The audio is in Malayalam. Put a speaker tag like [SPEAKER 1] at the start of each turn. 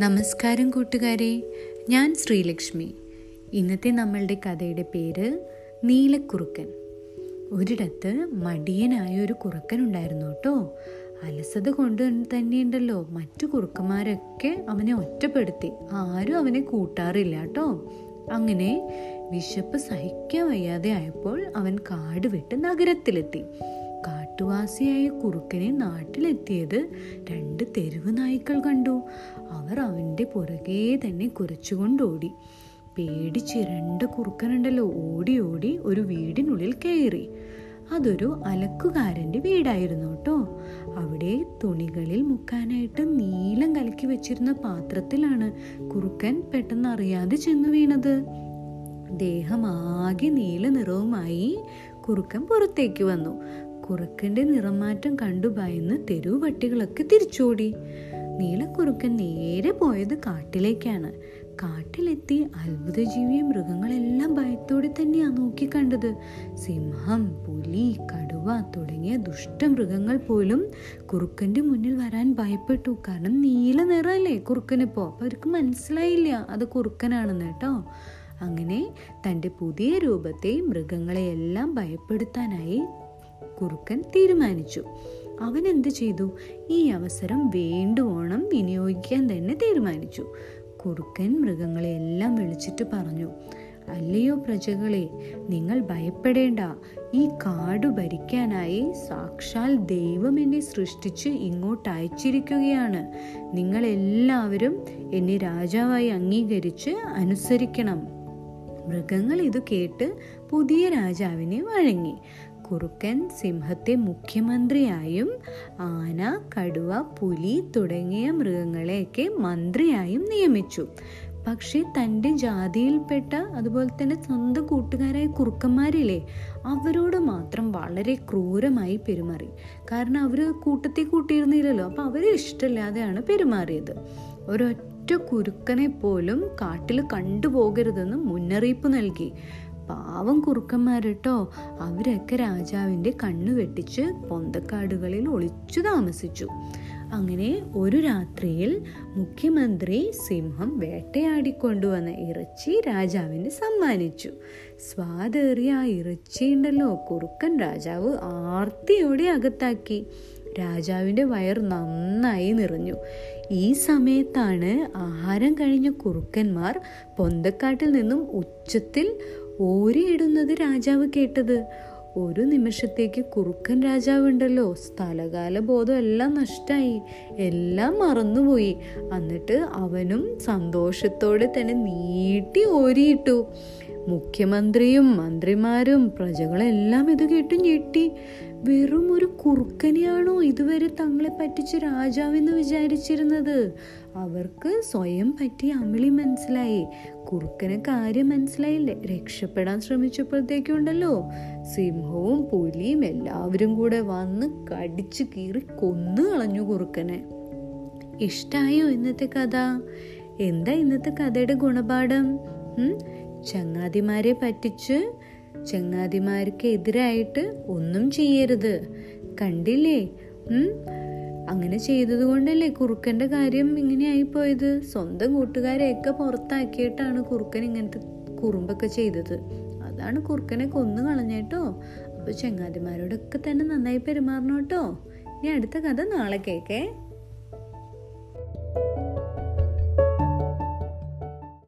[SPEAKER 1] നമസ്കാരം കൂട്ടുകാരെ. ഞാൻ ശ്രീലക്ഷ്മി. ഇന്നത്തെ നമ്മളുടെ കഥയുടെ പേര് നീലക്കുറുക്കൻ. ഒരിടത്ത് മടിയനായ ഒരു കുറുക്കൻ ഉണ്ടായിരുന്നു കേട്ടോ. അലസത കൊണ്ട് തന്നെയുണ്ടല്ലോ മറ്റു കുറുക്കന്മാരൊക്കെ അവനെ ഒറ്റപ്പെടുത്തി. ആരും അവനെ കൂട്ടാറില്ല കേട്ടോ. അങ്ങനെ വിശപ്പ് സഹിക്കാൻ വയ്യാതെ ആയപ്പോൾ അവൻ കാട് വിട്ട് നഗരത്തിലെത്തി. കാട്ടുവാസിയായ കുറുക്കനെ നാട്ടിലെത്തിയത് രണ്ട് തെരുവ് നായ്ക്കൾ കണ്ടു. അവർ അവന്റെ പുറകെ തന്നെ കുരച്ചുകൊണ്ടോടി. പേടിച്ചിരണ്ട കുറുക്കനുണ്ടല്ലോ ഓടി ഓടി ഒരു വീടിനുള്ളിൽ കയറി. അതൊരു അലക്കുകാരന്റെ വീടായിരുന്നു കേട്ടോ. അവിടെ തുണികളിൽ മുക്കാനായിട്ട് നീലം കലക്കി വെച്ചിരുന്ന പാത്രത്തിലാണ് കുറുക്കൻ പെട്ടെന്ന് അറിയാതെ ചെന്ന് വീണത്. ദേഹമാകെ നീല നിറവുമായി കുറുക്കൻ പുറത്തേക്ക് വന്നു. കുറുക്കന്റെ നിറമാറ്റം കണ്ടു ഭയന്ന് തെരുവ് പട്ടികളൊക്കെ തിരിച്ചോടി. നീലക്കുറുക്കൻ നേരെ പോയത് കാട്ടിലേക്കാണ്. കാട്ടിലെത്തി അത്ഭുതജീവിയെ മൃഗങ്ങളെല്ലാം ഭയത്തോടെ തന്നെയാണ് നോക്കി കണ്ടത്. സിംഹം പുലി കടുവ തുടങ്ങിയ ദുഷ്ടമൃഗങ്ങൾ പോലും കുറുക്കന്റെ മുന്നിൽ വരാൻ ഭയപ്പെട്ടു. കാരണം നീല നിറമല്ലേ കുറുക്കനിപ്പോൾ അപ്പൊ അവർക്ക് മനസ്സിലായില്ല അത് കുറുക്കനാണെന്ന് കേട്ടോ. അങ്ങനെ തന്റെ പുതിയ രൂപത്തെ മൃഗങ്ങളെയെല്ലാം ഭയപ്പെടുത്താനായി കുറുക്കൻ തീരുമാനിച്ചു. അവൻ എന്ത് ചെയ്തു? ഈ അവസരം വേണ്ടുവോണം വിനിയോഗിക്കാൻ തന്നെ തീരുമാനിച്ചു. കുറുക്കൻ മൃഗങ്ങളെ എല്ലാം വിളിച്ചിട്ട് പറഞ്ഞു അല്ലയോ പ്രജകളെ നിങ്ങൾ ഭയപ്പെടേണ്ട. ഈ കാട് ഭരിക്കാനായി സാക്ഷാൽ ദൈവം എന്നെ സൃഷ്ടിച്ച് ഇങ്ങോട്ട് അയച്ചിരിക്കുകയാണ്. നിങ്ങളെല്ലാവരും എന്നെ രാജാവായി അംഗീകരിച്ച് അനുസരിക്കണം. മൃഗങ്ങൾ ഇത് കേട്ട് പുതിയ രാജാവിനെ വഴങ്ങി. കുറുക്കൻ സിംഹത്തെ മുഖ്യമന്ത്രിയായും ആന കടുവ പുലി തുടങ്ങിയ മൃഗങ്ങളെയൊക്കെ മന്ത്രിയായും നിയമിച്ചു. പക്ഷേ തന്റെ ജാതിയിൽപ്പെട്ട അതുപോലെ തന്നെ സ്വന്തം കൂട്ടുകാരായ കുറുക്കന്മാരില്ലേ അവരോട് മാത്രം വളരെ ക്രൂരമായി പെരുമാറി. കാരണം അവർ കൂട്ടത്തിൽ കൂട്ടിയിരുന്നില്ലല്ലോ അപ്പോൾ അവർ ഇഷ്ടമില്ലാതെയാണ് പെരുമാറിയത്. ഒരൊറ്റ കുരുക്കനെ പോലും കാട്ടിൽ കണ്ടുപോകരുതെന്ന് മുന്നറിയിപ്പ് നൽകി. പാവം കുറുക്കന്മാരട്ടോ. അവരൊക്കെ രാജാവിന്റെ കണ്ണു വെട്ടിച്ച് പൊന്തക്കാടുകളിൽ ഒളിച്ചു താമസിച്ചു. അങ്ങനെ ഒരു രാത്രിയിൽ മുഖ്യമന്ത്രി സിംഹം വേട്ടയാടിക്കൊണ്ടുവന്ന ഇറച്ചി രാജാവിന് സമ്മാനിച്ചു. സ്വാദേറിയ ആ ഇറച്ചി ഉണ്ടല്ലോ കുറുക്കൻ രാജാവ് ആർത്തിയോടെ അകത്താക്കി. രാജാവിന്റെ വയർ നന്നായി നിറഞ്ഞു. ഈ സമയത്താണ് ആഹാരം കഴിഞ്ഞ കുറുക്കന്മാർ പൊന്തക്കാട്ടിൽ നിന്നും ഉച്ചത്തിൽ ഓരിയിടുന്നത് രാജാവ് കേട്ടത്. ഒരു നിമിഷത്തേക്ക് കുറുക്കൻ രാജാവ് ഉണ്ടല്ലോ സ്ഥലകാല ബോധം എല്ലാം നഷ്ടമായി എല്ലാം മറന്നുപോയി. എന്നിട്ട് അവനും സന്തോഷത്തോടെ തന്നെ നീട്ടി ഓരിയിട്ടു. മുഖ്യമന്ത്രിയും മന്ത്രിമാരും പ്രജകളെല്ലാം ഇത് കേട്ട് ഞെട്ടി. വെറും ഒരു കുറുക്കനെയാണോ ഇതുവരെ തങ്ങളെ പറ്റിച്ച രാജാവെന്ന് വിചാരിച്ചിരുന്നത്? അവർക്ക് സ്വയം പറ്റിയ അമിളി മനസ്സിലായി. കുറുക്കന് കാര്യം മനസ്സിലായില്ലേ? രക്ഷപ്പെടാൻ ശ്രമിച്ചപ്പോഴത്തേക്കുണ്ടല്ലോ. സിംഹവും പുലിയും എല്ലാവരും കൂടെ വന്ന് കടിച്ചു കീറി കൊന്നു കളഞ്ഞു കുറുക്കനെ. ഇഷ്ടായോ ഇന്നത്തെ കഥ? എന്താ ഇന്നത്തെ കഥയുടെ ഗുണപാഠം? ചങ്ങാതിമാരെ പറ്റിച്ച് ചങ്ങാതിമാർക്ക് എതിരായിട്ട് ഒന്നും ചെയ്യരുത്. കണ്ടില്ലേ? അങ്ങനെ ചെയ്തത് കൊണ്ടല്ലേ കുറുക്കന്റെ കാര്യം ഇങ്ങനെ ആയിപ്പോയത്? സ്വന്തം കൂട്ടുകാരെയൊക്കെ പുറത്താക്കിയിട്ടാണ് കുറുക്കൻ ഇങ്ങനത്തെ കുറുമ്പൊക്കെ ചെയ്തത്. അതാണ് കുറുക്കനെ കൊന്നു കളഞ്ഞേട്ടോ അപ്പോൾ ചങ്ങാതിമാരോടൊക്കെ തന്നെ നന്നായി പെരുമാറണം കേട്ടോ. ഇനി അടുത്ത കഥ നാളെ കേക്കേ